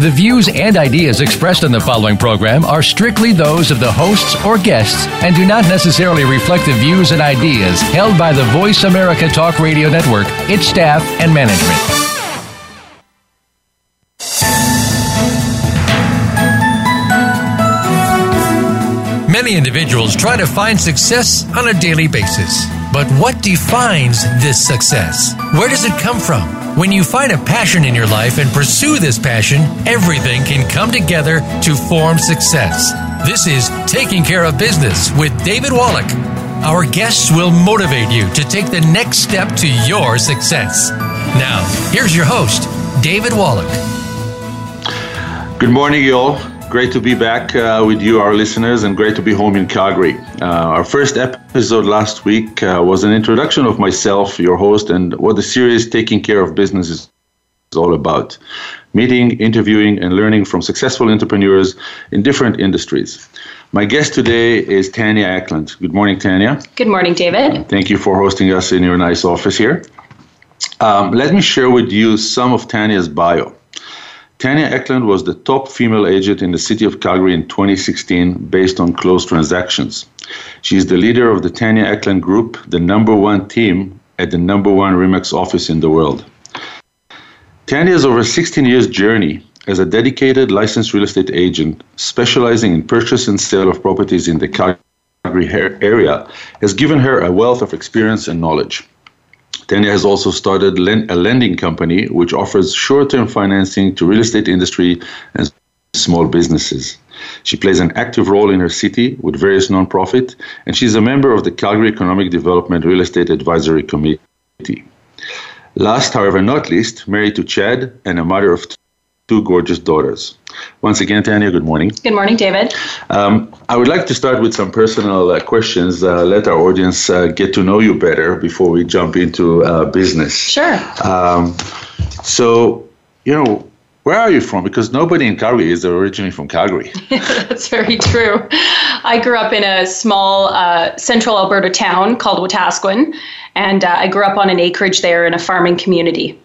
The views and ideas expressed on the following program are strictly those of the hosts or guests and do not necessarily reflect the views and ideas held by the Voice America Talk Radio Network, its staff, and management. Many individuals try to find success on a daily basis. But what defines this success? Where does it come from? When you find a passion in your life and pursue this passion, everything can come together to form success. This is Taking Care of Business with David Wallach. Our guests will motivate you to take the next step to your success. Now, here's your host, David Wallach. Good morning, y'all. Great to be back uh, with you, our listeners, and great to be home in Calgary. Uh, our first episode last week uh, was an introduction of myself, your host, and what the series Taking Care of Business is all about meeting, interviewing, and learning from successful entrepreneurs in different industries. My guest today is Tanya Eklund. Good morning, Tanya. Good morning, David. Thank you for hosting us in your nice office here. Um, let me share with you some of Tanya's bio. Tanya Eklund was the top female agent in the city of Calgary in 2016 based on closed transactions. She is the leader of the Tanya Eklund Group, the number one team at the number one REMAX office in the world. Tanya has over 16 years journey as a dedicated licensed real estate agent specializing in purchase and sale of properties in the Calgary area has given her a wealth of experience and knowledge. Tanya has also started a lending company which offers short-term financing to real estate industry and small businesses. She plays an active role in her city with various nonprofit, and she's a member of the Calgary Economic Development Real Estate Advisory Committee. Last, however, not least, married to Chad and a mother of two gorgeous daughters. Once again, Tanya, good morning. Good morning, David. Um, I would like to start with some personal uh, questions, uh, let our audience uh, get to know you better before we jump into uh, business. Sure. Um, so, you know, where are you from? Because nobody in Calgary is originally from Calgary. That's very true. I grew up in a small uh, central Alberta town called Wetaskiwin, and uh, I grew up on an acreage there in a farming community.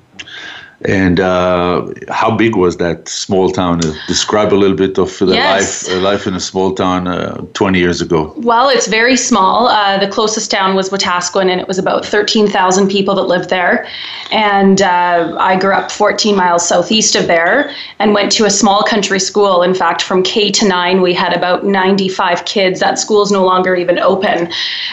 And uh, how big was that small town? Uh, describe a little bit of the yes. life uh, life in a small town uh, 20 years ago. Well, it's very small. Uh, the closest town was Wetaskiwin, and it was about 13,000 people that lived there. And uh, I grew up 14 miles southeast of there and went to a small country school. In fact, from K to 9, we had about 95 kids. That school is no longer even open.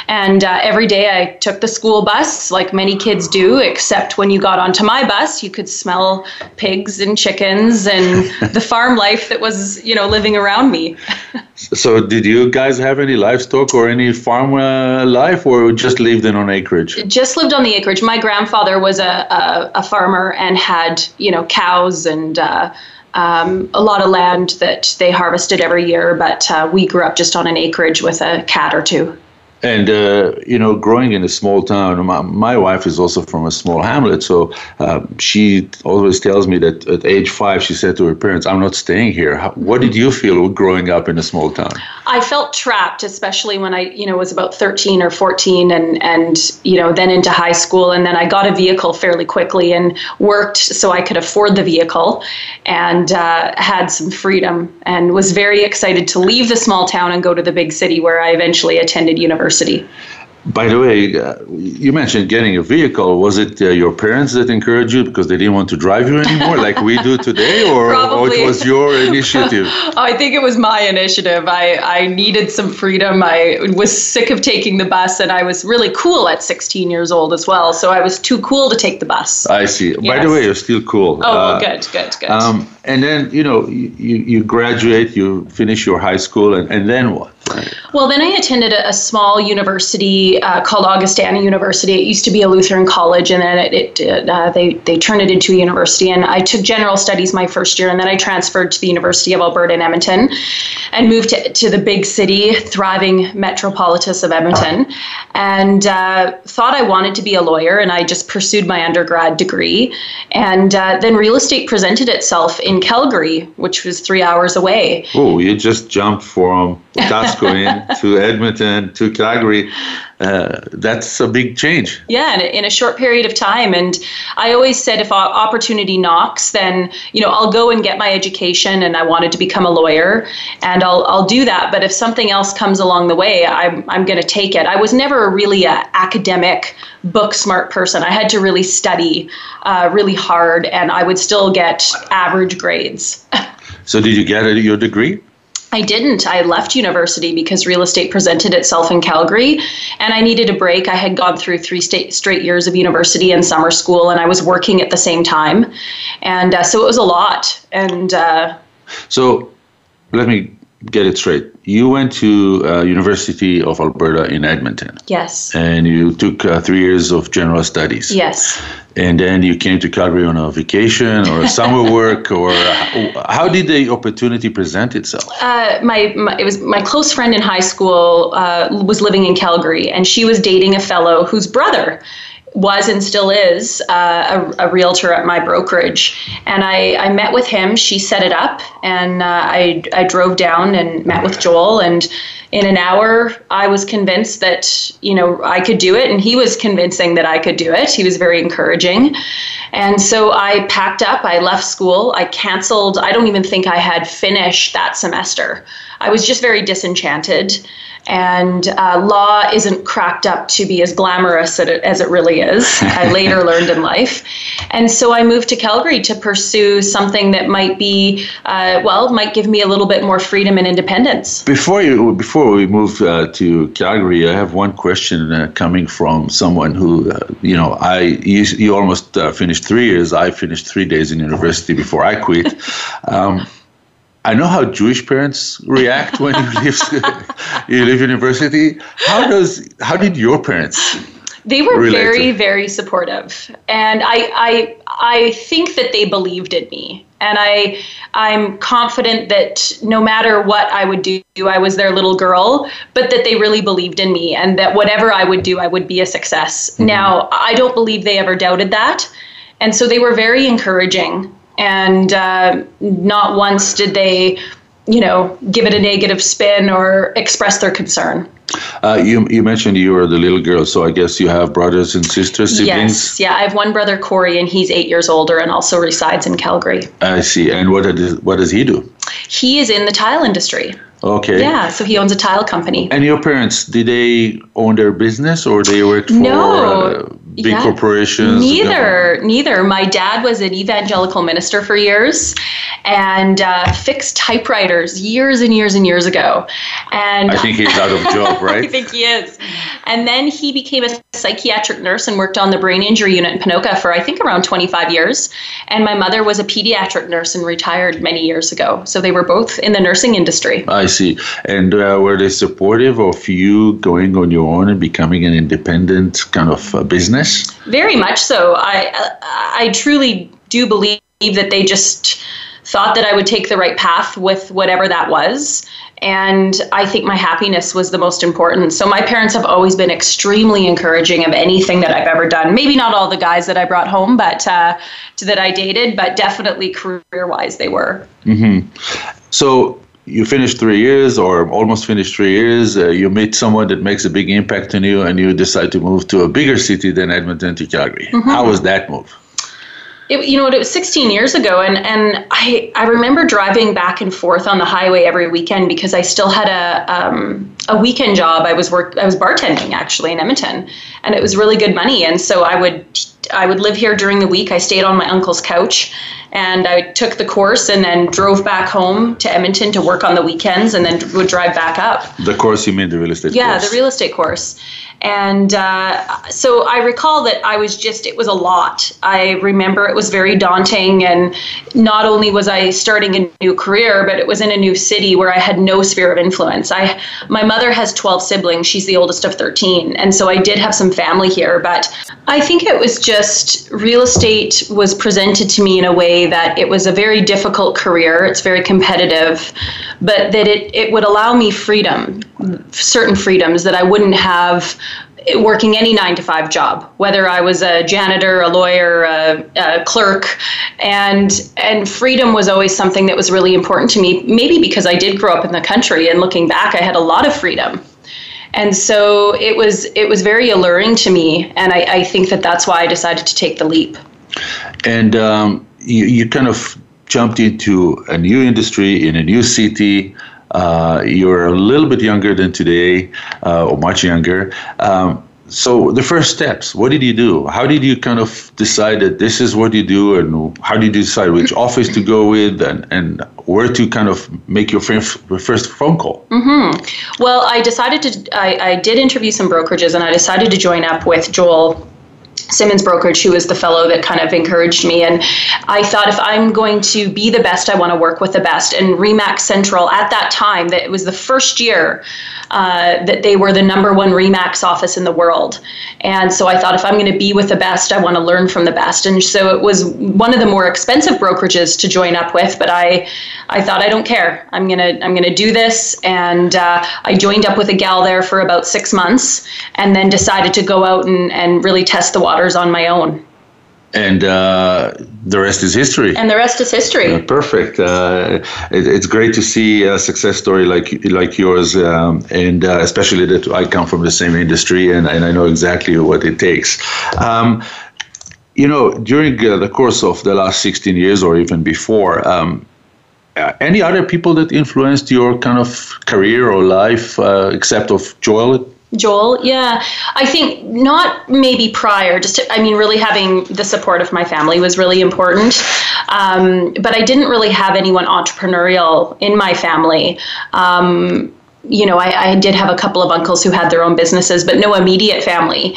And every day I took the school bus, like many kids do, except when you got onto my bus, you could smell pigs and chickens and the farm life that was, you know, living around me. so, did you guys have any livestock or any farm uh, life, or just lived in on acreage? Just lived on the acreage. My grandfather was a, a, a farmer and had, you know, cows and. Uh, um, a lot of land that they harvested every year, but uh, we grew up just on an acreage with a cat or two. And uh, you know, growing in a small town, my, my, wife is also from a small hamlet, so uh, she always tells me that at age five, she said to her parents, "I'm not staying here." How, what did you feel growing up in a small town? I felt trapped, especially when I, you know, was about 13 or 14, and and you know, then into high school, and then I got a vehicle fairly quickly and worked so I could afford the vehicle, and uh, had some freedom, and was very excited to leave the small town and go to the big city where I eventually attended university university. By the way, uh, you mentioned getting a vehicle. Was it uh, your parents that encouraged you because they didn't want to drive you anymore, like we do today, or, or it was your initiative? I think it was my initiative. I, I needed some freedom. I was sick of taking the bus, and I was really cool at 16 years old as well. So I was too cool to take the bus. I see. Yes. By the way, you're still cool. Oh, uh, good, good, good. Um, and then you know you, you graduate, you finish your high school, and, and then what? Well, then I attended a, a small university uh, called Augustana University. It used to be a Lutheran college, and then it, it uh, they they turned it into a university. And I took general studies my first year, and then I transferred to the University of Alberta in Edmonton, and moved to, to the big city, thriving metropolis of Edmonton, and uh, thought I wanted to be a lawyer. And I just pursued my undergrad degree, and uh, then real estate presented itself in Calgary, which was three hours away. Oh, you just jumped from Wetaskiwin to Edmonton to Calgary. Uh, that's a big change. Yeah, in a short period of time. And I always said if opportunity knocks, then you know I'll go and get my education. And I wanted to become a lawyer, and I'll I'll do that. But if something else comes along the way, I'm I'm going to take it. I was never really a academic, book smart person. I had to really study uh, really hard, and I would still get average grades. so did you get your degree? I didn't. I left university because real estate presented itself in Calgary and I needed a break. I had gone through three state, straight years of university and summer school and I was working at the same time. And uh, so it was a lot. And uh, so let me get it straight. You went to uh, University of Alberta in Edmonton. Yes. And you took uh, three years of general studies. Yes. And then you came to Calgary on a vacation or a summer work, or how did the opportunity present itself? Uh, my, my, it was my close friend in high school uh, was living in Calgary, and she was dating a fellow whose brother was and still is uh, a, a, realtor at my brokerage. And I, I met with him. She set it up, and uh, I, I drove down and met with Joel. And in an hour, I was convinced that you know I could do it, and he was convincing that I could do it. He was very encouraging. And so I packed up. I left school. I canceled. I don't even think I had finished that semester. I was just very disenchanted and uh, law isn't cracked up to be as glamorous as it really is. I later learned in life, and so I moved to Calgary to pursue something that might be, uh, well, might give me a little bit more freedom and independence. Before you, before we move uh, to Calgary, I have one question uh, coming from someone who, uh, you know, I you, you almost uh, finished three years. I finished three days in university before I quit. Um, I know how Jewish parents react when you leave you leave university. How does how did your parents? They were very very supportive, and I I I think that they believed in me, and I I'm confident that no matter what I would do, I was their little girl, but that they really believed in me, and that whatever I would do, I would be a success. Mm-hmm. Now I don't believe they ever doubted that, and so they were very encouraging and uh, not once did they you know give it a negative spin or express their concern uh, you, you mentioned you were the little girl, so I guess you have brothers and sisters, siblings? Yes, yeah, I have one brother, Corey, and he's eight years older and also resides in Calgary. I see. And what does, what does he do? He is in the tile industry. Okay. Yeah, so he owns a tile company. And your parents, did they own their business or they worked for no. uh, big yeah. corporations? Neither, neither. My dad was an evangelical minister for years and uh, fixed typewriters years and years and years ago. And I think he's out of job, right? I think he is. And then he became a psychiatric nurse and worked on the brain injury unit in Ponoka for I think around 25 years. And my mother was a pediatric nurse and retired many years ago. So they were both in the nursing industry. I see. And uh, were they supportive of you going on your own and becoming an independent kind of uh, business? Very much so. I I truly do believe that they just thought that I would take the right path with whatever that was. And I think my happiness was the most important. So my parents have always been extremely encouraging of anything that I've ever done. Maybe not all the guys that I brought home, but uh, that I dated, but definitely career wise, they were. Mm-hmm. So you finish three years or almost finish three years, uh, you meet someone that makes a big impact on you, and you decide to move to a bigger city than Edmonton to Calgary. Mm-hmm. How was that move? It, you know, it was 16 years ago, and, and I, I remember driving back and forth on the highway every weekend because I still had a um, a weekend job. I was work I was bartending actually in Edmonton, and it was really good money. And so I would I would live here during the week. I stayed on my uncle's couch, and I took the course and then drove back home to Edmonton to work on the weekends, and then would drive back up. The course you mean the real estate? Yeah, course. the real estate course And uh, so I recall that I was just, it was a lot. I remember it was very daunting. And not only was I starting a new career, but it was in a new city where I had no sphere of influence. I, my mother has 12 siblings. She's the oldest of 13. And so I did have some family here. But I think it was just real estate was presented to me in a way that it was a very difficult career. It's very competitive, but that it, it would allow me freedom, certain freedoms that I wouldn't have working any nine to five job, whether I was a janitor, a lawyer, a, a, clerk, and and freedom was always something that was really important to me. Maybe because I did grow up in the country, and looking back, I had a lot of freedom, and so it was it was very alluring to me, and I, I think that that's why I decided to take the leap. And um, you, you kind of jumped into a new industry in a new city. Uh, you're a little bit younger than today, uh, or much younger. Um, so the first steps, what did you do? How did you kind of decide that this is what you do, and how did you decide which office to go with, and, and where to kind of make your first phone call? Mm-hmm. Well, I decided to. I, I did interview some brokerages, and I decided to join up with Joel Simmons Brokerage, who was the fellow that kind of encouraged me. And I thought if I'm going to be the best, I want to work with the best. And Remax Central at that time, that it was the first year uh, that they were the number one Remax office in the world. And so I thought if I'm going to be with the best, I want to learn from the best. And so it was one of the more expensive brokerages to join up with, but I, I thought I don't care. I'm gonna I'm gonna do this, and uh, I joined up with a gal there for about six months, and then decided to go out and, and really test the on my own and uh, the rest is history. And the rest is history. perfect. Uh, it, it's great to see a success story like like yours, um, and uh, especially that I come from the same industry and, and I know exactly what it takes. Um, you know, during uh, the course of the last 16 years or even before, um, uh, any other people that influenced your kind of career or life uh, except of Joel Joel, yeah. I think not maybe prior, just to, I mean, really having the support of my family was really important. Um, but I didn't really have anyone entrepreneurial in my family. Um, you know, I, I, did have a couple of uncles who had their own businesses, but no immediate family.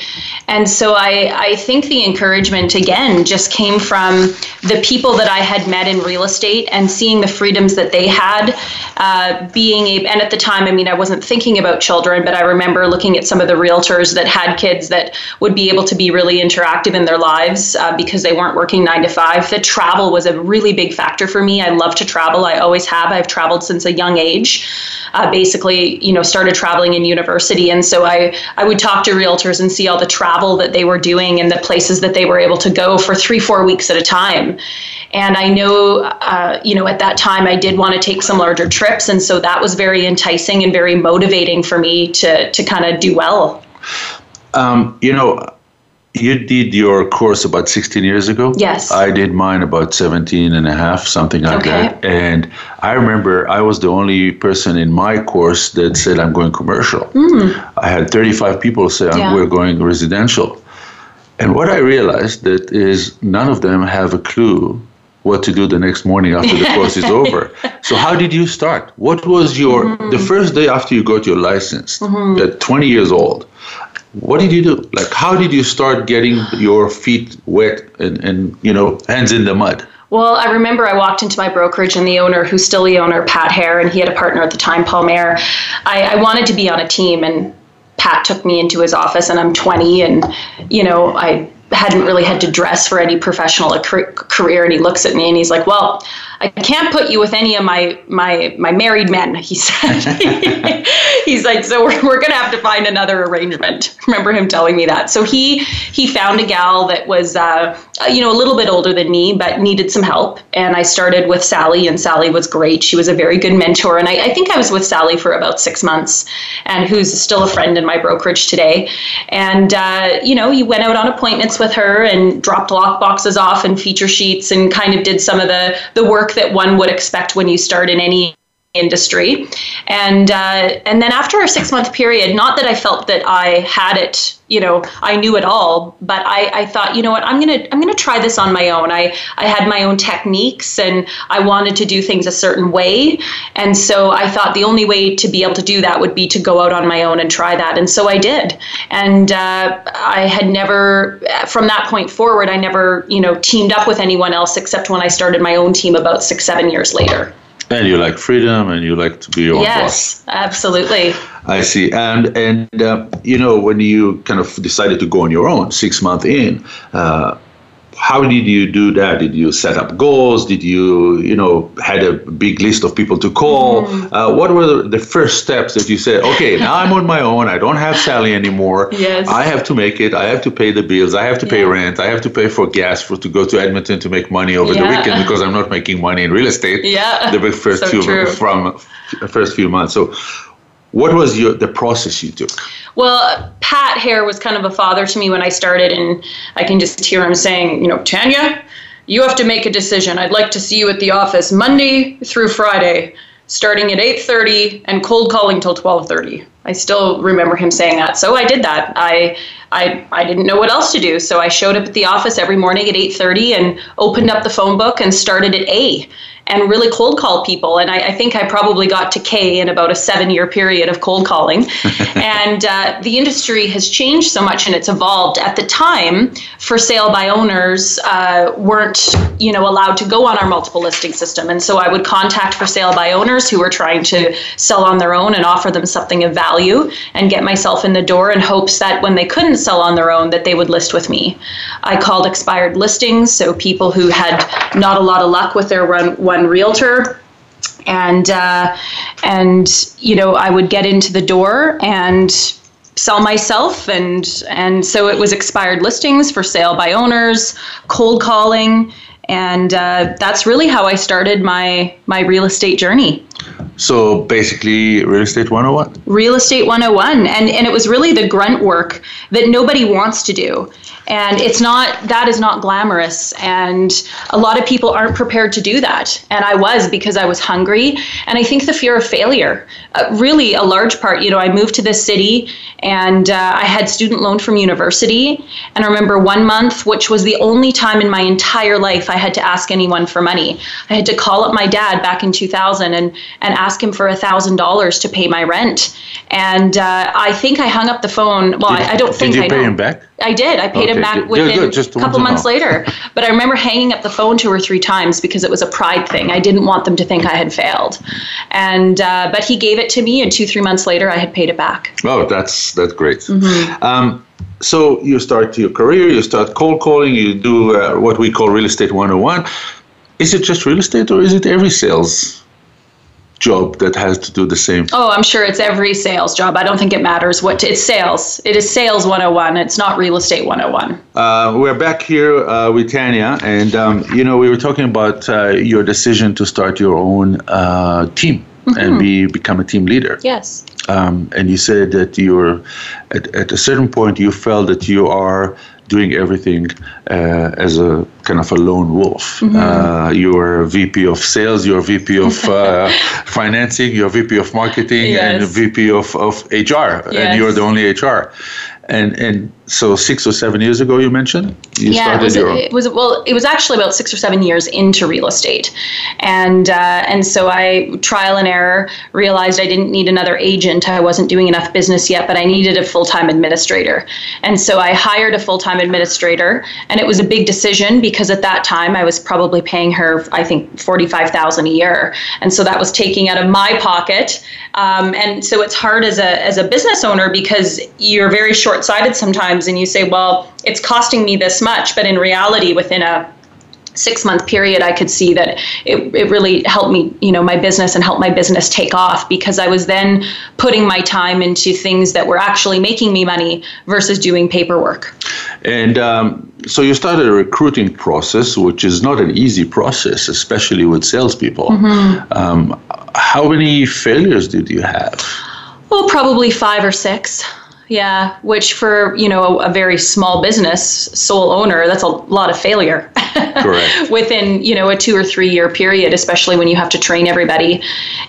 And so I, I think the encouragement, again, just came from the people that I had met in real estate and seeing the freedoms that they had. Uh, being a, and at the time, I mean, I wasn't thinking about children, but I remember looking at some of the realtors that had kids that would be able to be really interactive in their lives uh, because they weren't working nine to five. The travel was a really big factor for me. I love to travel, I always have. I've traveled since a young age. Uh, basically, you know started traveling in university. And so I I would talk to realtors and see all the travel that they were doing and the places that they were able to go for 3 4 weeks at a time. And I know uh, you know at that time I did want to take some larger trips. And so that was very enticing and very motivating for me to to kind of do well. Um, you know you did your course about 16 years ago. Yes. I did mine about 17 and a half, something like okay. that. And I remember I was the only person in my course that said, I'm going commercial. Mm. I had 35 people say, yeah. we're going residential. And what I realized that is none of them have a clue what to do the next morning after the course is over. So how did you start? What was your mm-hmm. the first day after you got your license mm-hmm. at 20 years old? What did you do? Like, how did you start getting your feet wet and, and you know, hands in the mud? Well, I remember I walked into my brokerage and the owner, who's still the owner, Pat Hare, and he had a partner at the time, Paul Mayer. I, I wanted to be on a team, and Pat took me into his office, and I'm 20, and you know, I hadn't really had to dress for any professional career, and he looks at me and he's like, "Well, I can't put you with any of my my my married men, he said. He's like, so we're, we're gonna have to find another arrangement. Remember him telling me that. So he he found a gal that was uh, you know a little bit older than me, but needed some help. And I started with Sally, and Sally was great. She was a very good mentor, and I, I think I was with Sally for about six months, and who's still a friend in my brokerage today. And uh, you know, you went out on appointments with her and dropped lock boxes off and feature sheets, and kind of did some of the the work work that one would expect when you start in any industry. And uh, and then after a six month period, not that I felt that I had it, you know, I knew it all, but I, I thought, you know what, I'm gonna I'm gonna try this on my own. I I had my own techniques and I wanted to do things a certain way, and so I thought the only way to be able to do that would be to go out on my own and try that, and so I did. And uh, I had never, from that point forward, I never, you know, teamed up with anyone else except when I started my own team about six seven years later. And you like freedom, and you like to be your yes, own boss. Yes, absolutely. I see. And and uh, you know when you kind of decided to go on your own, six months in, uh, how did you do that? Did you set up goals? Did you, you know, had a big list of people to call? Mm. Uh, what were the first steps that you said, okay, now I'm on my own. I don't have Sally anymore. Yes. I have to make it. I have to pay the bills. I have to pay yeah. rent. I have to pay for gas for to go to Edmonton to make money over yeah. the weekend because I'm not making money in real estate. Yeah. The first so few true. from first few months. So what was your the process you took? Well, Pat Hare was kind of a father to me when I started, and I can just hear him saying, you know, Tanya, you have to make a decision. I'd like to see you at the office Monday through Friday, starting at 8:30 and cold calling till 12:30. I still remember him saying that. So I did that. I I, I didn't know what else to do. So I showed up at the office every morning at 8:30 and opened up the phone book and started at A and really cold call people. And I, I, think I probably got to K in about a seven year period of cold calling. and uh, the industry has changed so much and it's evolved. At the time, for sale by owners uh, weren't you know allowed to go on our multiple listing system. And so I would contact for sale by owners who were trying to sell on their own and offer them something of value and get myself in the door in hopes that when they couldn't sell on their own that they would list with me. I called expired listings, so people who had not a lot of luck with their one, one realtor and uh, and you know I would get into the door and sell myself and and so it was expired listings for sale by owners cold calling and uh, that's really how I started my my real estate journey. So basically, real estate 101. Real estate 101, and and it was really the grunt work that nobody wants to do and it's not that is not glamorous. And a lot of people aren't prepared to do that. And i was because i was hungry. And i think the fear of failure uh, really a large part you know i moved to this city and uh, i had student loan from university. And i remember one month which was the only time in my entire life i had to ask anyone for money. I had to call up my dad back in 2000 and and ask him for a thousand dollars to pay my rent. And uh, i think i hung up the phone. Well did, I, I, don't think I did you I pay know. him back I did. I paid okay, him back good. within yeah, a couple months later. But I remember hanging up the phone two or three times because it was a pride thing. I didn't want them to think I had failed. And uh, but he gave it to me, and two three months later, I had paid it back. Oh, that's that's great. Mm-hmm. Um, so you start your career, you start cold calling, you do uh, what we call real estate 101. Is it just real estate, or is it every sales job that has to do the same? Oh, I'm sure it's every sales job. I don't think it matters what to, it's sales. It is sales 101. It's not real estate 101. Uh, we're back here uh, with Tanya, and um, you know we were talking about uh, your decision to start your own uh, team mm-hmm. and be become a team leader. Yes. Um, and you said that you're at, at a certain point you felt that you are doing everything uh, as a kind of a lone wolf. Mm-hmm. Uh, you're VP of sales, you're VP of uh, financing, you're VP of marketing, yes. and VP of, of HR, yes. and you're the only HR. And and so six or seven years ago, you mentioned? You yeah, started it was, your it was well, it was actually about six or seven years into real estate, and uh, and so I trial and error realized I didn't need another agent. I wasn't doing enough business yet, but I needed a full time administrator, and so I hired a full time administrator, and it was a big decision because at that time I was probably paying her I think forty five thousand a year, and so that was taking out of my pocket, um, and so it's hard as a as a business owner because you're very short sighted sometimes and you say, well, it's costing me this much, but in reality, within a six month period i could see that it, it really helped me you know my business and helped my business take off because i was then putting my time into things that were actually making me money versus doing paperwork. And um, so you started a recruiting process which is not an easy process especially with salespeople. Mm-hmm. um, how many failures did you have? Well probably five or six yeah. Which for you know a, a very small business, sole owner, that's a lot of failure. Correct. Within you know a two or three year period, especially when you have to train everybody,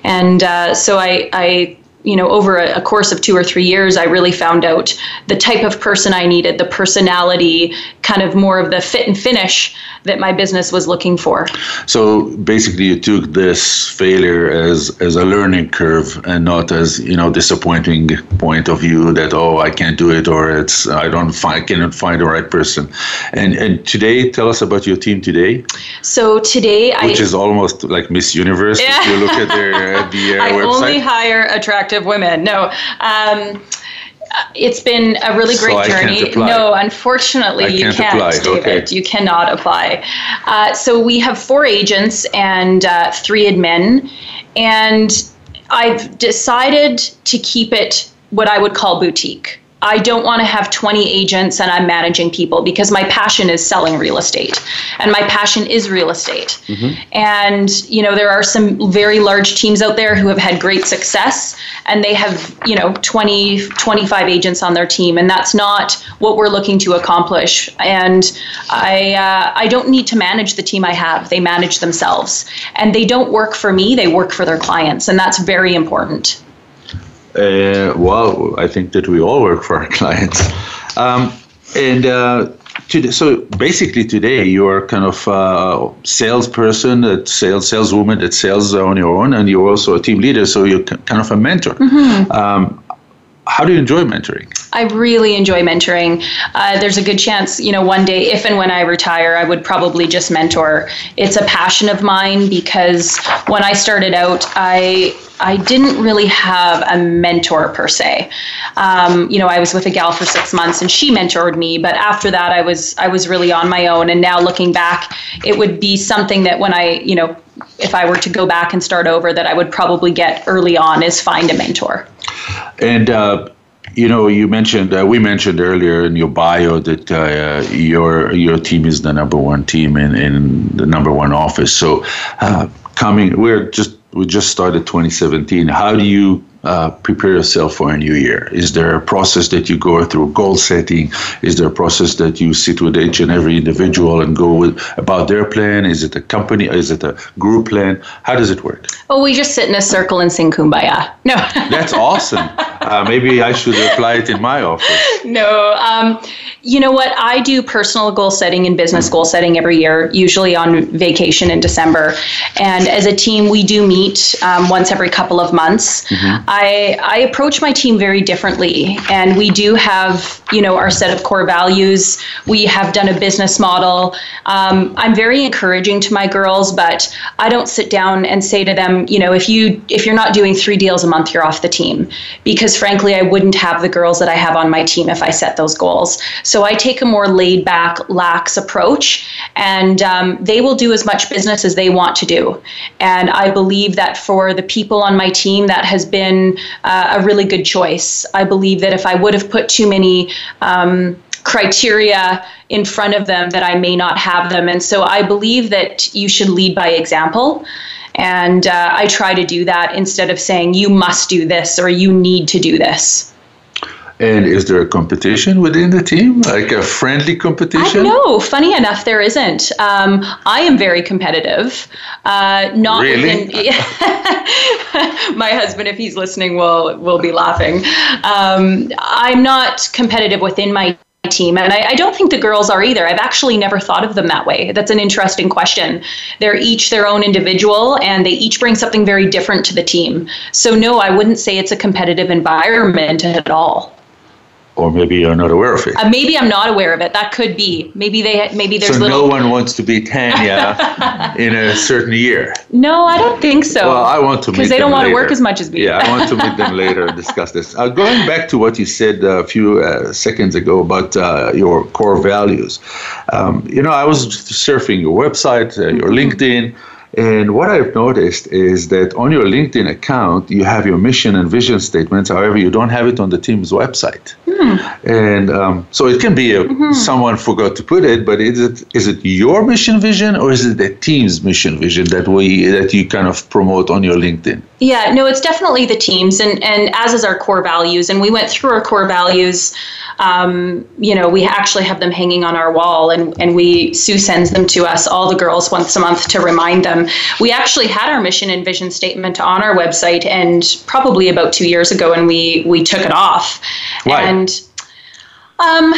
and uh, so I I you know, over a, a, course of two or three years, I really found out the type of person I needed, the personality, kind of more of the fit and finish that my business was looking for. So basically, you took this failure as as a learning curve and not as you know disappointing point of view that oh I can't do it or it's I don't find I cannot find the right person. And and today, tell us about your team today. So today, I which I, is almost like Miss Universe. Yeah. If you look at their the uh, I website. only hire attractive attractive women. No. Um, it's been a really great so journey. No, unfortunately, can't you can't, apply. David. Okay. You cannot apply. Uh, so we have four agents and uh, three admin, and I've decided to keep it what I would call boutique. I don't want to have 20 agents and I'm managing people because my passion is selling real estate and my passion is real estate. Mm-hmm. And, you know, there are some very large teams out there who have had great success and they have, you know, 20, 25 agents on their team. And that's not what we're looking to accomplish. And I, uh, I don't need to manage the team I have. They manage themselves and they don't work for me. They work for their clients. And that's very important. Uh, well, I think that we all work for our clients. Um, and uh, to, so basically today you're kind of a salesperson, a sales saleswoman that sells on your own, and you're also a team leader, so you're kind of a mentor. Mm-hmm. Um, how do you enjoy mentoring? I really enjoy mentoring. Uh, there's a good chance, you know, one day, if and when I retire, I would probably just mentor. It's a passion of mine because when I started out, I I didn't really have a mentor per se. Um, you know, I was with a gal for six months and she mentored me, but after that, I was I was really on my own. And now looking back, it would be something that when I, you know, if I were to go back and start over, that I would probably get early on is find a mentor. And uh, you know, you mentioned uh, we mentioned earlier in your bio that uh, your your team is the number one team in, in the number one office. So, uh, coming, we're just we just started 2017. How do you uh, prepare yourself for a new year? Is there a process that you go through goal setting? Is there a process that you sit with each and every individual and go with about their plan? Is it a company? Is it a group plan? How does it work? Oh, we just sit in a circle and sing kumbaya. No. That's awesome. Uh, maybe I should apply it in my office. No. Um, you know what? I do personal goal setting and business goal setting every year, usually on vacation in December. And as a team, we do meet um, once every couple of months. Mm-hmm. I, I approach my team very differently. And we do have, you know, our set of core values. We have done a business model. Um, I'm very encouraging to my girls, but I don't sit down and say to them, you know, if you if you're not doing three deals a month, you're off the team. Because frankly, I wouldn't have the girls that I have on my team if I set those goals. So I take a more laid back, lax approach, and um, they will do as much business as they want to do. And I believe that for the people on my team, that has been uh, a really good choice. I believe that if I would have put too many um, criteria in front of them that I may not have them. And so I believe that you should lead by example. And uh, I try to do that instead of saying, you must do this or you need to do this. And is there a competition within the team, like a friendly competition? No, funny enough, there isn't. Um, I am very competitive. Uh, not really? within. my husband, if he's listening, will will be laughing. Um, I'm not competitive within my team and I, I, don't think the girls are either i've actually never thought of them that way that's an interesting question they're each their own individual and they each bring something very different to the team so no i wouldn't say it's a competitive environment at all or maybe you're not aware of it. Uh, maybe I'm not aware of it. That could be. Maybe they. Maybe there's. So little... no one wants to be Tanya in a certain year. No, I don't think so. Well, I want to because they don't want to work as much as me. Yeah, I want to meet them later and discuss this. Uh, going back to what you said a few uh, seconds ago about uh, your core values, um, you know, I was surfing your website, uh, your mm-hmm. LinkedIn and what I've noticed is that on your LinkedIn account, you have your mission and vision statements. However, you don't have it on the team's website. Hmm. And um, so it can be a, mm-hmm. someone forgot to put it, but is it is it your mission vision or is it the team's mission vision that we that you kind of promote on your LinkedIn? Yeah, no, it's definitely the teams, and and as is our core values. And we went through our core values. Um, you know, we actually have them hanging on our wall, and and we Sue sends them to us, all the girls, once a month to remind them. We actually had our mission and vision statement on our website, and probably about two years ago, and we we took it off. Why? And um,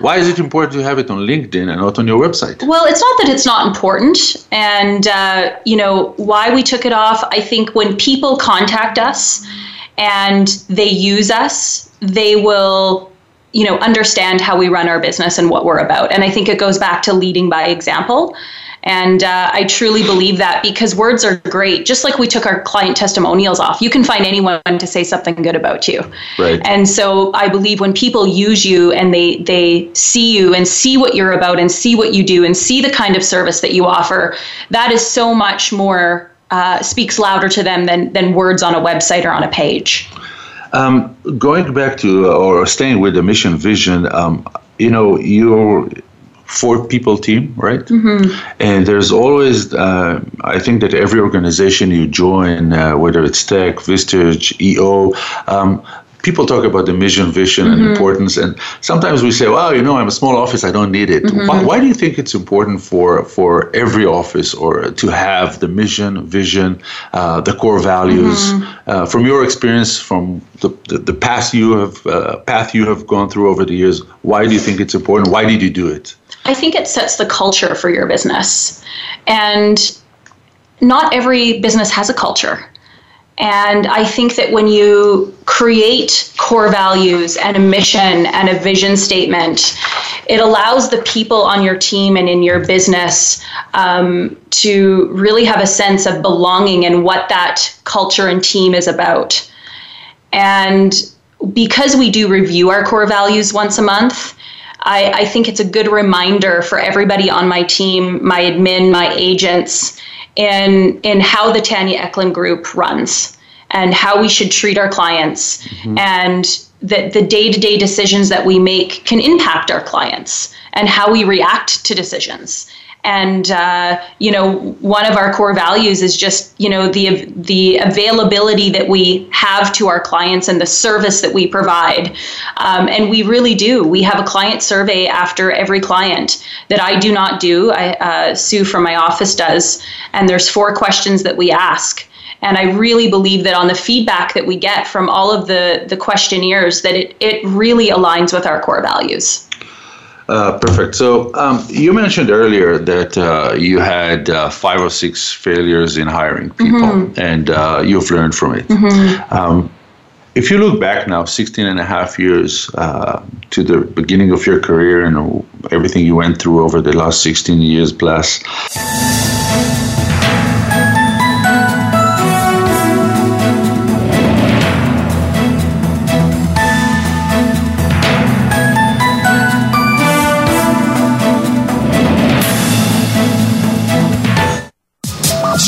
why is it important to have it on LinkedIn and not on your website? Well, it's not that it's not important. And, uh, you know, why we took it off, I think when people contact us and they use us, they will you know understand how we run our business and what we're about and i think it goes back to leading by example and uh, I truly believe that because words are great. Just like we took our client testimonials off, you can find anyone to say something good about you. Right. And so I believe when people use you and they they see you and see what you're about and see what you do and see the kind of service that you offer, that is so much more uh, speaks louder to them than than words on a website or on a page. Um, going back to uh, or staying with the mission vision, um, you know, you're four people team, right? Mm-hmm. And there's always, uh, I think that every organization you join, uh, whether it's tech, Vistage, EO, um, people talk about the mission, vision, mm-hmm. and importance, and sometimes we say, "Well, you know, I'm a small office; I don't need it." Mm-hmm. Why, why, do you think it's important for for every office or to have the mission, vision, uh, the core values? Mm-hmm. Uh, from your experience, from the, the, the past you have uh, path you have gone through over the years, why do you think it's important? Why did you do it? I think it sets the culture for your business. And not every business has a culture. And I think that when you create core values and a mission and a vision statement, it allows the people on your team and in your business um, to really have a sense of belonging and what that culture and team is about. And because we do review our core values once a month, I, I think it's a good reminder for everybody on my team, my admin, my agents, in in how the Tanya Eklund Group runs and how we should treat our clients mm-hmm. and that the day-to-day decisions that we make can impact our clients and how we react to decisions and uh, you know one of our core values is just you know the the availability that we have to our clients and the service that we provide. Um, and we really do. We have a client survey after every client that i do not do. I, uh, sue from my office does. And there's four questions that we ask. And I really believe that on the feedback that we get from all of the, the questionnaires, that it, it really aligns with our core values. Uh, perfect. So um, you mentioned earlier that uh, you had uh, five or six failures in hiring people, mm-hmm. and uh, you've learned from it. Mm-hmm. Um, if you look back now, 16 and a half years uh, to the beginning of your career and everything you went through over the last 16 years plus,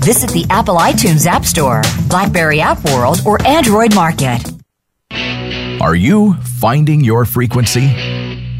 Visit the Apple iTunes App Store, Blackberry App World, or Android Market. Are you finding your frequency?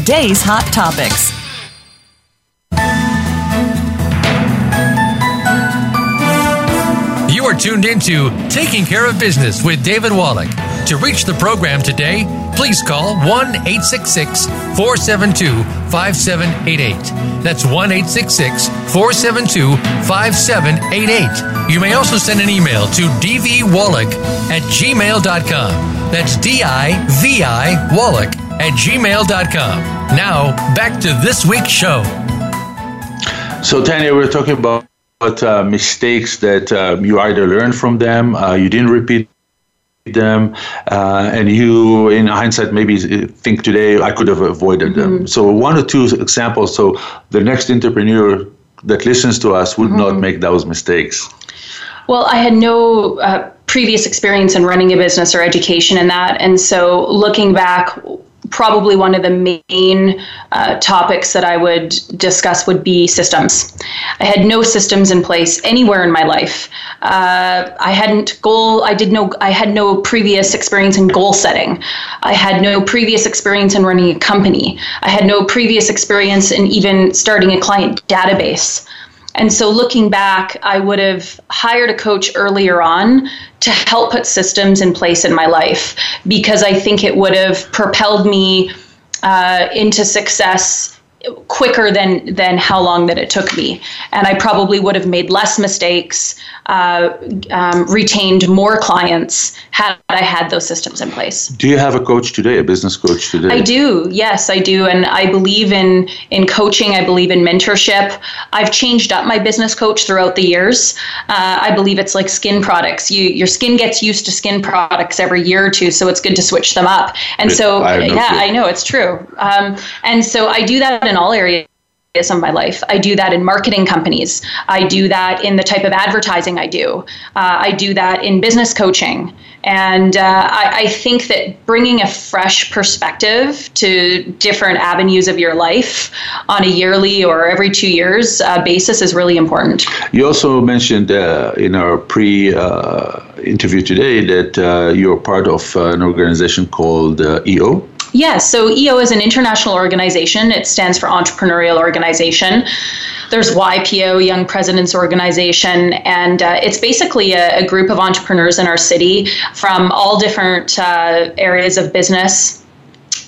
today's hot topics. You are tuned into Taking Care of Business with David Wallach. To reach the program today, please call 1 866 472 5788. That's 1 866 472 5788. You may also send an email to dvwallach at gmail.com. That's D I V I Wallach at gmail.com. Now, back to this week's show. So, Tanya, we're talking about uh, mistakes that uh, you either learned from them, uh, you didn't repeat them, uh, and you, in hindsight, maybe think today I could have avoided mm-hmm. them. So, one or two examples so the next entrepreneur that listens to us would mm-hmm. not make those mistakes. Well, I had no uh, previous experience in running a business or education in that. And so, looking back, probably one of the main uh, topics that I would discuss would be systems. I had no systems in place anywhere in my life. Uh, I hadn't goal. I did no. I had no previous experience in goal setting. I had no previous experience in running a company. I had no previous experience in even starting a client database. And so looking back, I would have hired a coach earlier on to help put systems in place in my life because I think it would have propelled me uh, into success quicker than than how long that it took me. And i probably would have made less mistakes uh, um, retained more clients had i had those systems in place. Do you have a coach today a business coach today? I do. Yes i do. And i believe in in coaching. I believe in mentorship. I've changed up my business coach throughout the years. Uh, i believe it's like skin products. You your skin gets used to skin products every year or two so it's good to switch them up. And so I yeah i know. It's true. Um, and so i do that in all areas of my life. I do that in marketing companies. I do that in the type of advertising I do. Uh, I do that in business coaching. And uh, I, I, think that bringing a fresh perspective to different avenues of your life on a yearly or every two years uh, basis is really important. You also mentioned uh, in our pre uh, interview today that uh, you're part of an organization called EO. Yes, so EO is an international organization. It stands for Entrepreneurial Organization. There's YPO, Young Presidents Organization, and uh, it's basically a, a, group of entrepreneurs in our city from all different uh, areas of business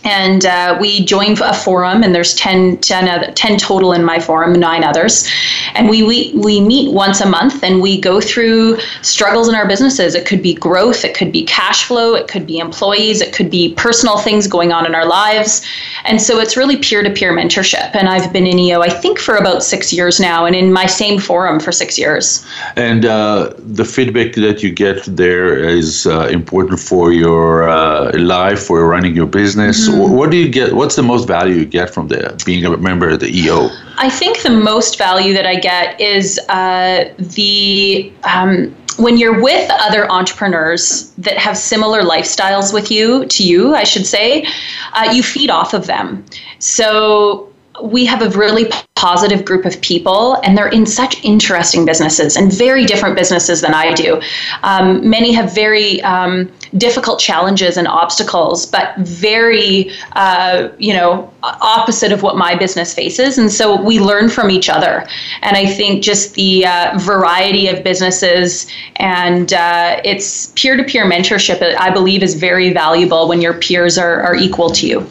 and uh, we join a forum and there's 10, 10, other, 10, total in my forum nine others. And we, we we meet once a month and we go through struggles in our businesses. It could be growth it could be cash flow it could be employees it could be personal things going on in our lives. And so it's really peer-to-peer mentorship. And i've been in eo i think for about six years now and in my same forum for six years. And uh, the feedback that you get there is uh, important for your uh, life for running your business. mm-hmm what do you get? What's the most value you get from the being a member of the EO? I think the most value that I get is uh, the um, when you're with other entrepreneurs that have similar lifestyles with you to you, I should say, uh, you feed off of them. So we have a really positive group of people, and they're in such interesting businesses and very different businesses than I do. Um, many have very um, difficult challenges and obstacles, but very, uh, you know, opposite of what my business faces. And so we learn from each other. And I think just the uh, variety of businesses and uh, it's peer to peer mentorship, I believe, is very valuable when your peers are, are equal to you.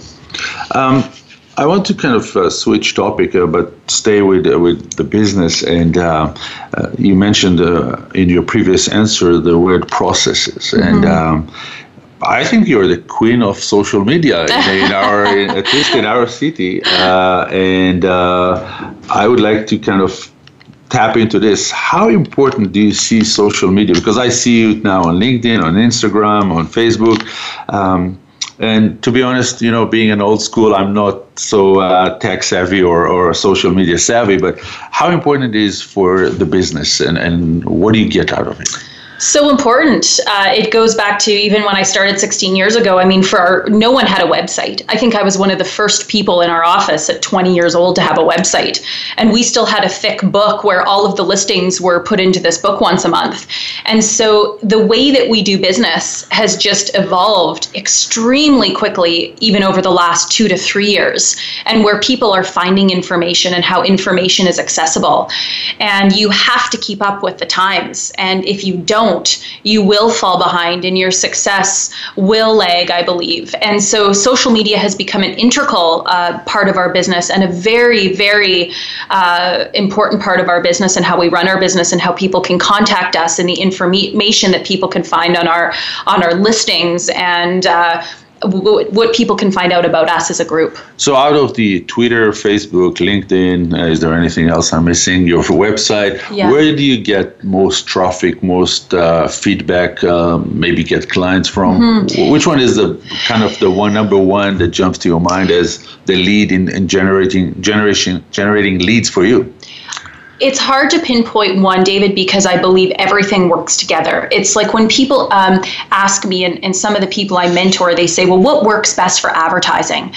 Um, I want to kind of uh, switch topic, uh, but stay with uh, with the business. And uh, uh, you mentioned uh, in your previous answer the word processes, mm-hmm. and um, I think you're the queen of social media in, in our, at least in our city. and I would like to kind of tap into this. How important do you see social media? Because I see you now on LinkedIn, on Instagram, on Facebook. Um, And to be honest, you know, being an old school, I'm not so uh, tech savvy or, or social media savvy, but how important it is for the business and, and what do you get out of it? So important. Uh, it goes back to even when I started 16 years ago. I mean, for our, no one had a website. I think I was one of the first people in our office at 20 years old to have a website. And we still had a thick book where all of the listings were put into this book once a month. And so the way that we do business has just evolved extremely quickly, even over the last two to three years, and where people are finding information and how information is accessible. And you have to keep up with the times. And if you don't, don't, you will fall behind and your success will lag, I believe. And so social media has become an integral uh, part of our business and a very, very uh, important part of our business and how we run our business and how people can contact us and the information that people can find on our on our listings and uh, what people can find out about us as a group. So, out of the Twitter, Facebook, LinkedIn, uh, is there anything else I'm missing? Your website. Yeah. Where do you get most traffic, most uh, feedback? Um, maybe get clients from. Mm-hmm. Which one is the kind of the one number one that jumps to your mind as the lead in, in generating generation generating leads for you? It's hard to pinpoint one, David, because I believe everything works together. It's like when people um, ask me, and, and some of the people I mentor, they say, Well, what works best for advertising?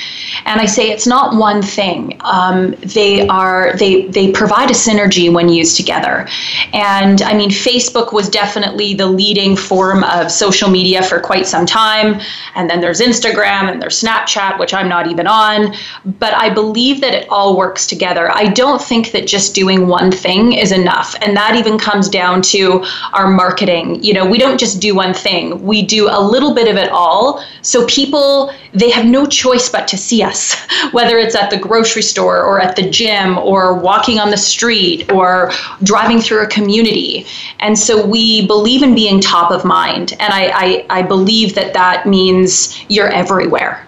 And I say it's not one thing. Um, they are they they provide a synergy when used together. And I mean, Facebook was definitely the leading form of social media for quite some time. And then there's Instagram and there's Snapchat, which I'm not even on. But I believe that it all works together. I don't think that just doing one thing is enough. And that even comes down to our marketing. You know, we don't just do one thing, we do a little bit of it all. So people, they have no choice but to see us, whether it's at the grocery store or at the gym or walking on the street or driving through a community. And so we believe in being top of mind. And I, I, I believe that that means you're everywhere.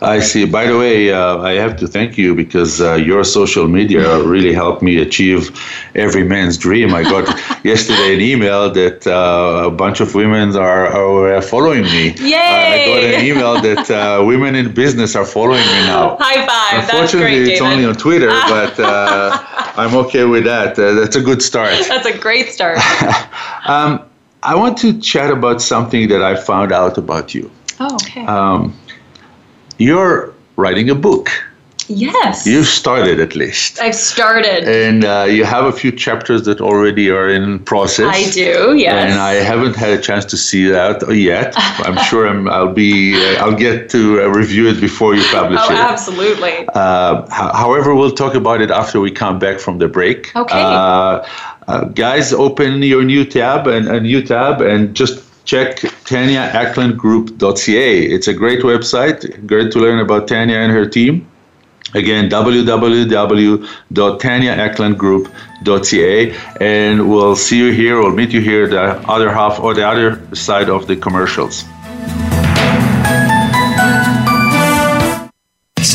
I see. By the way, uh, I have to thank you because uh, your social media really helped me achieve every man's dream. I got yesterday an email that uh, a bunch of women are, are following me. Yay! I got an email that uh, women in business are following me now. High five. Unfortunately, great, it's only on Twitter, but uh, I'm okay with that. Uh, that's a good start. That's a great start. um, I want to chat about something that I found out about you. Oh, okay. Um, you're writing a book. Yes. You've started at least. I've started. And uh, you have a few chapters that already are in process. I do, yes. And I haven't had a chance to see that yet. I'm sure I'm, I'll be, uh, I'll get to uh, review it before you publish oh, it. absolutely. Uh, however, we'll talk about it after we come back from the break. Okay. Uh, uh, guys, open your new tab and a new tab and just check tanyaeklundgroup.ca. It's a great website, great to learn about Tanya and her team. Again, www.tanyaeklundgroup.ca, and we'll see you here, we'll meet you here, the other half or the other side of the commercials.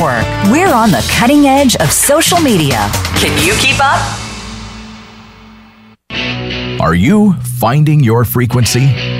Network. We're on the cutting edge of social media. Can you keep up? Are you finding your frequency?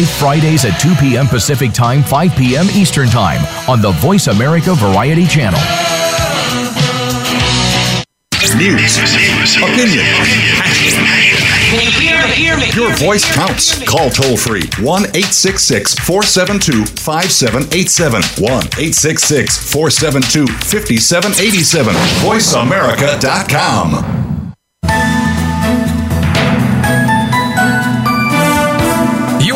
live Fridays at 2 p.m. Pacific Time, 5 p.m. Eastern Time on the Voice America Variety Channel. news, opinion. Can you hear me? Hear me? Your voice counts. Call toll free 1 866 472 5787. 1 866 472 5787. VoiceAmerica.com.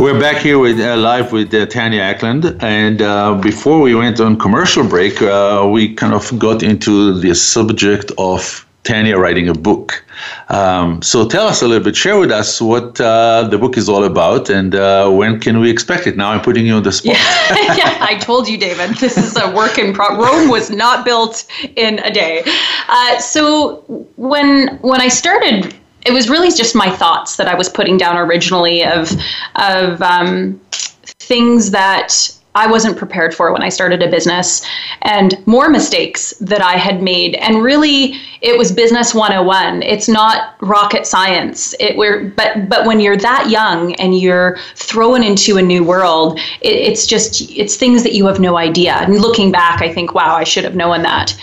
We're back here with uh, live with uh, Tanya Eklund, and uh, before we went on commercial break, uh, we kind of got into the subject of Tanya writing a book. Um, so tell us a little bit, share with us what uh, the book is all about, and uh, when can we expect it? Now I'm putting you on the spot. Yeah, yeah I told you, David. This is a work in progress. Rome was not built in a day. so when when I started it was really just my thoughts that I was putting down originally of of um, things that I wasn't prepared for when I started a business and more mistakes that I had made. And really it was business 101. It's not rocket science. It were but but when you're that young and you're thrown into a new world, it, it's just it's things that you have no idea. And looking back, I think, wow, I should have known that.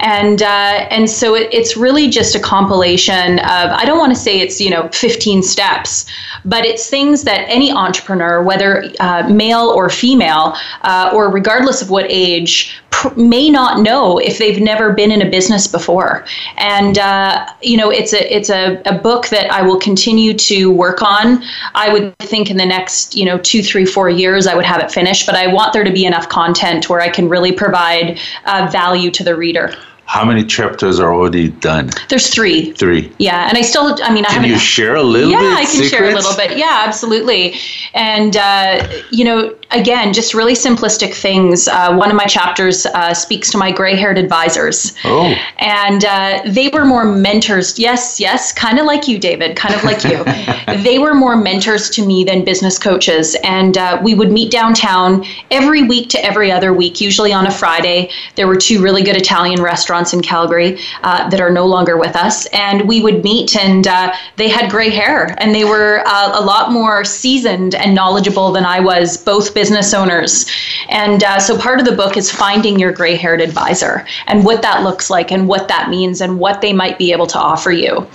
And uh, and so it, it's really just a compilation of I don't want to say it's you know 15 steps, but it's things that any entrepreneur, whether uh, male or female, uh, or regardless of what age, pr- may not know if they've never been in a business before. And uh, you know, it's a it's a, a book that I will continue to work on. I would think in the next you know two, three, four years I would have it finished. But I want there to be enough content where I can really provide uh, value to the reader. How many chapters are already done? There's three. Three. Yeah, and I still, I mean, I haven't. can you share a little? Yeah, I can secrets? share a little bit. Yeah, absolutely. And uh, you know, again, just really simplistic things. Uh, one of my chapters uh, speaks to my gray-haired advisors. Oh. And uh, they were more mentors. Yes, yes, kind of like you, David. Kind of like you. they were more mentors to me than business coaches. And uh, we would meet downtown every week to every other week, usually on a Friday. There were two really good Italian restaurants in Calgary uh, that are no longer with us. And we would meet, and uh, they had gray hair, and they were uh, a lot more seasoned and knowledgeable than I was, both business owners. And uh, so part of the book is finding your gray haired advisor and what that looks like, and what that means, and what they might be able to offer you.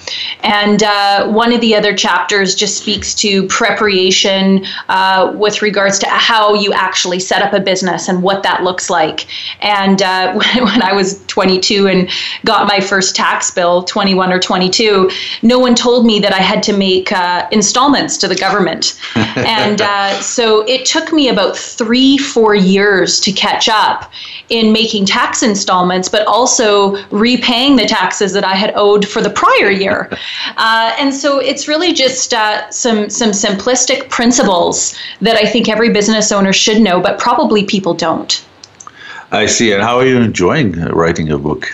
And uh, one of the other chapters just speaks to preparation uh, with regards to how you actually set up a business and what that looks like. And when, when I was 22, and got my first tax bill, 21 or 22, no one told me that I had to make uh, installments to the government. and uh, so it took me about three, four years to catch up in making tax installments, but also repaying the taxes that I had owed for the prior year. Uh, and so it's really just uh, some some simplistic principles that I think every business owner should know, but probably people don't. I see. And how are you enjoying writing a book?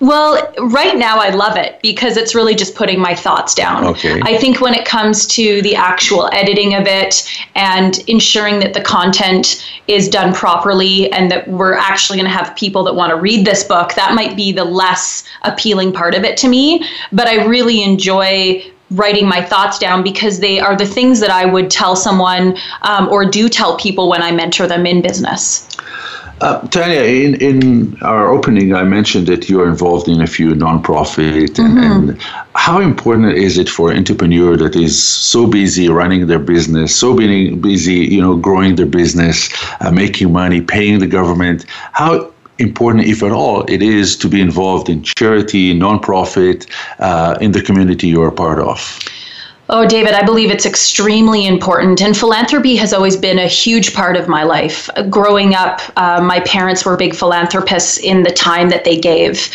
Well, right now I love it because it's really just putting my thoughts down. Okay. I think when it comes to the actual editing of it and ensuring that the content is done properly and that we're actually going to have people that want to read this book, that might be the less appealing part of it to me. But I really enjoy writing my thoughts down because they are the things that I would tell someone um, or do tell people when I mentor them in business. Uh, Tanya, in, in our opening, I mentioned that you're involved in a few nonprofit, and, mm-hmm. and, how important is it for an entrepreneur that is so busy running their business, so busy, you know, growing their business, uh, making money, paying the government? How important, if at all, it is to be involved in charity, nonprofit, uh, in the community you're a part of? Oh, David, I believe it's extremely important. And philanthropy has always been a huge part of my life. Growing up, uh, my parents were big philanthropists in the time that they gave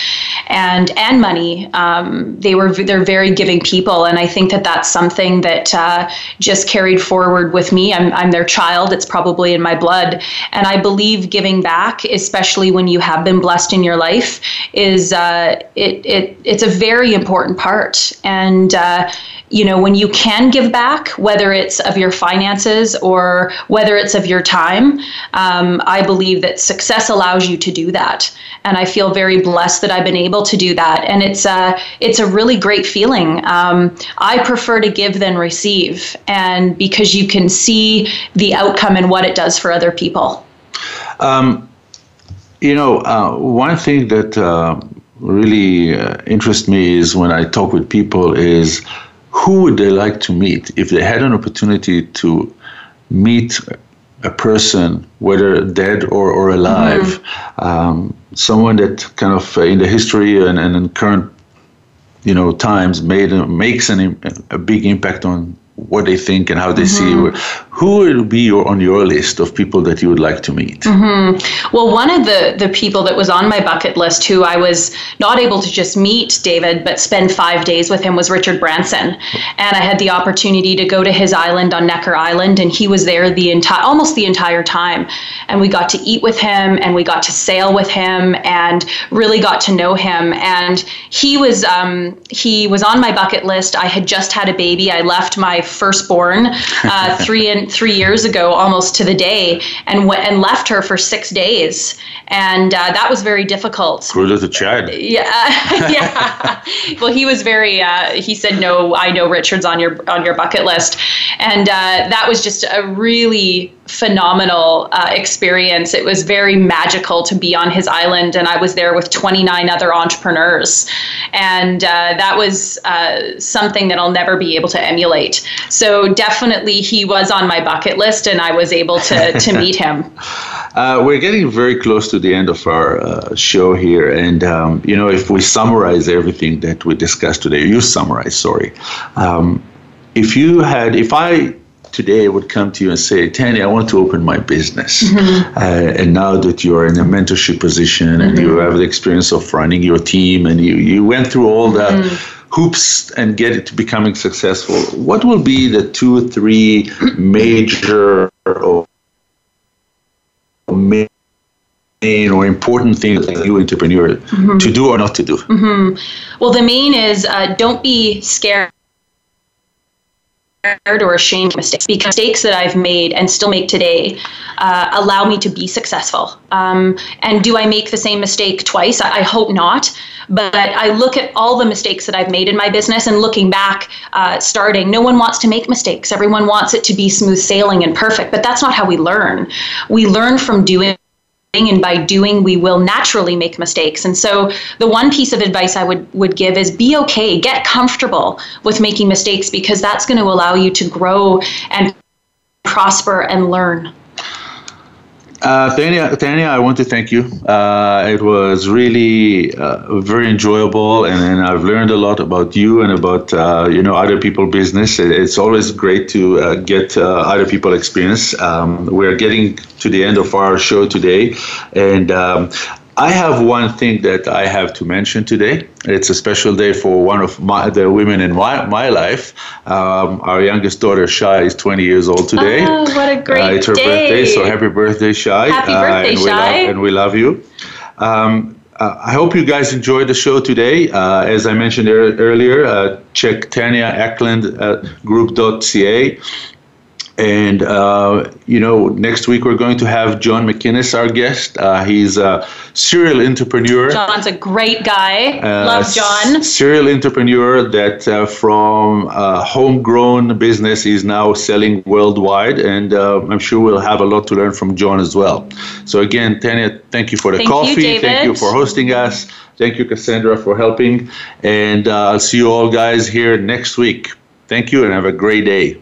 and and money. Um, they were they're very giving people. And I think that that's something that uh, just carried forward with me. I'm, I'm their child. It's probably in my blood. And I believe giving back, especially when you have been blessed in your life, is uh, it, it, it's a very important part. And uh, you know, when you can give back, whether it's of your finances or whether it's of your time, um, I believe that success allows you to do that. And I feel very blessed that I've been able to do that. And it's a, it's a really great feeling. Um, I prefer to give than receive. And because you can see the outcome and what it does for other people. Um, you know, uh, one thing that uh, really uh, interests me is when I talk with people is who would they like to meet if they had an opportunity to meet a person, whether dead or, or alive, mm-hmm. um, someone that kind of uh, in the history and, and in current you know times made makes an, a big impact on what they think and how they mm-hmm. see who would be your, on your list of people that you would like to meet? Mm-hmm. well one of the the people that was on my bucket list who i was not able to just meet david but spend five days with him was richard branson. And i had the opportunity to go to his island on necker island and he was there the entire almost the entire time. And we got to eat with him and we got to sail with him and really got to know him. And he was um, he was on my bucket list. I had just had a baby. I left my firstborn uh, three and three years ago, almost to the day, and w- and left her for six days, and uh, that was very difficult. As a child. Yeah, yeah. well, he was very. Uh, he said, "No, I know Richard's on your on your bucket list," and uh, that was just a really phenomenal uh, experience. It was very magical to be on his island, and I was there with 29 other entrepreneurs, and uh, that was uh, something that I'll never be able to emulate. So definitely, he was on my bucket list, and I was able to to meet him. Uh, we're getting very close to the end of our uh, show here, and um, you know, if we summarize everything that we discussed today, you summarize. Sorry. Um, if you had, if I today would come to you and say, Tanya, I want to open my business. Mm-hmm. Uh, and now that you're in a mentorship position mm-hmm. and you mm-hmm. have the experience of running your team and you, you went through all the mm-hmm. Hoops and get it to becoming successful, what will be the two or three major or main or important things that you entrepreneur mm-hmm. to do or not to do? Mm-hmm. Well, the main is uh, don't be scared or ashamed of mistakes because mistakes that I've made and still make today uh, allow me to be successful. Um, and do I make the same mistake twice? I, I, hope not. But I look at all the mistakes that I've made in my business and looking back, uh, starting, no one wants to make mistakes. Everyone wants it to be smooth sailing and perfect, but that's not how we learn. We learn from doing and by doing we will naturally make mistakes. And so the one piece of advice i would would give is be okay get comfortable with making mistakes because that's going to allow you to grow and prosper and learn uh, Tanya, I want to thank you. Uh, it was really uh, very enjoyable, and, and, I've learned a lot about you and about uh, you know other people business. It's always great to uh, get uh, other people experience. Um, we're getting to the end of our show today, and um, I have one thing that I have to mention today. It's a special day for one of my, the women in my, my life. Um, our youngest daughter, Shai, is 20 years old today. Oh, what a great uh, It's her day. birthday, so happy birthday, Shai. Happy birthday, uh, and Shai. We love, and we love you. Um, uh, I hope you guys enjoyed the show today. Uh, as I mentioned er- earlier, uh, check Tanya Eklund uh, group.ca and, uh, you know, next week we're going to have John McInnes, our guest. Uh, he's a serial entrepreneur. John's a great guy. Uh, Love John. Serial entrepreneur that uh, from uh, homegrown business is now selling worldwide. And uh, I'm sure we'll have a lot to learn from John as well. So, again, Tanya, thank you for the thank coffee. You, thank you for hosting us. Thank you, Cassandra, for helping. And I'll see you all guys here next week. Thank you and have a great day.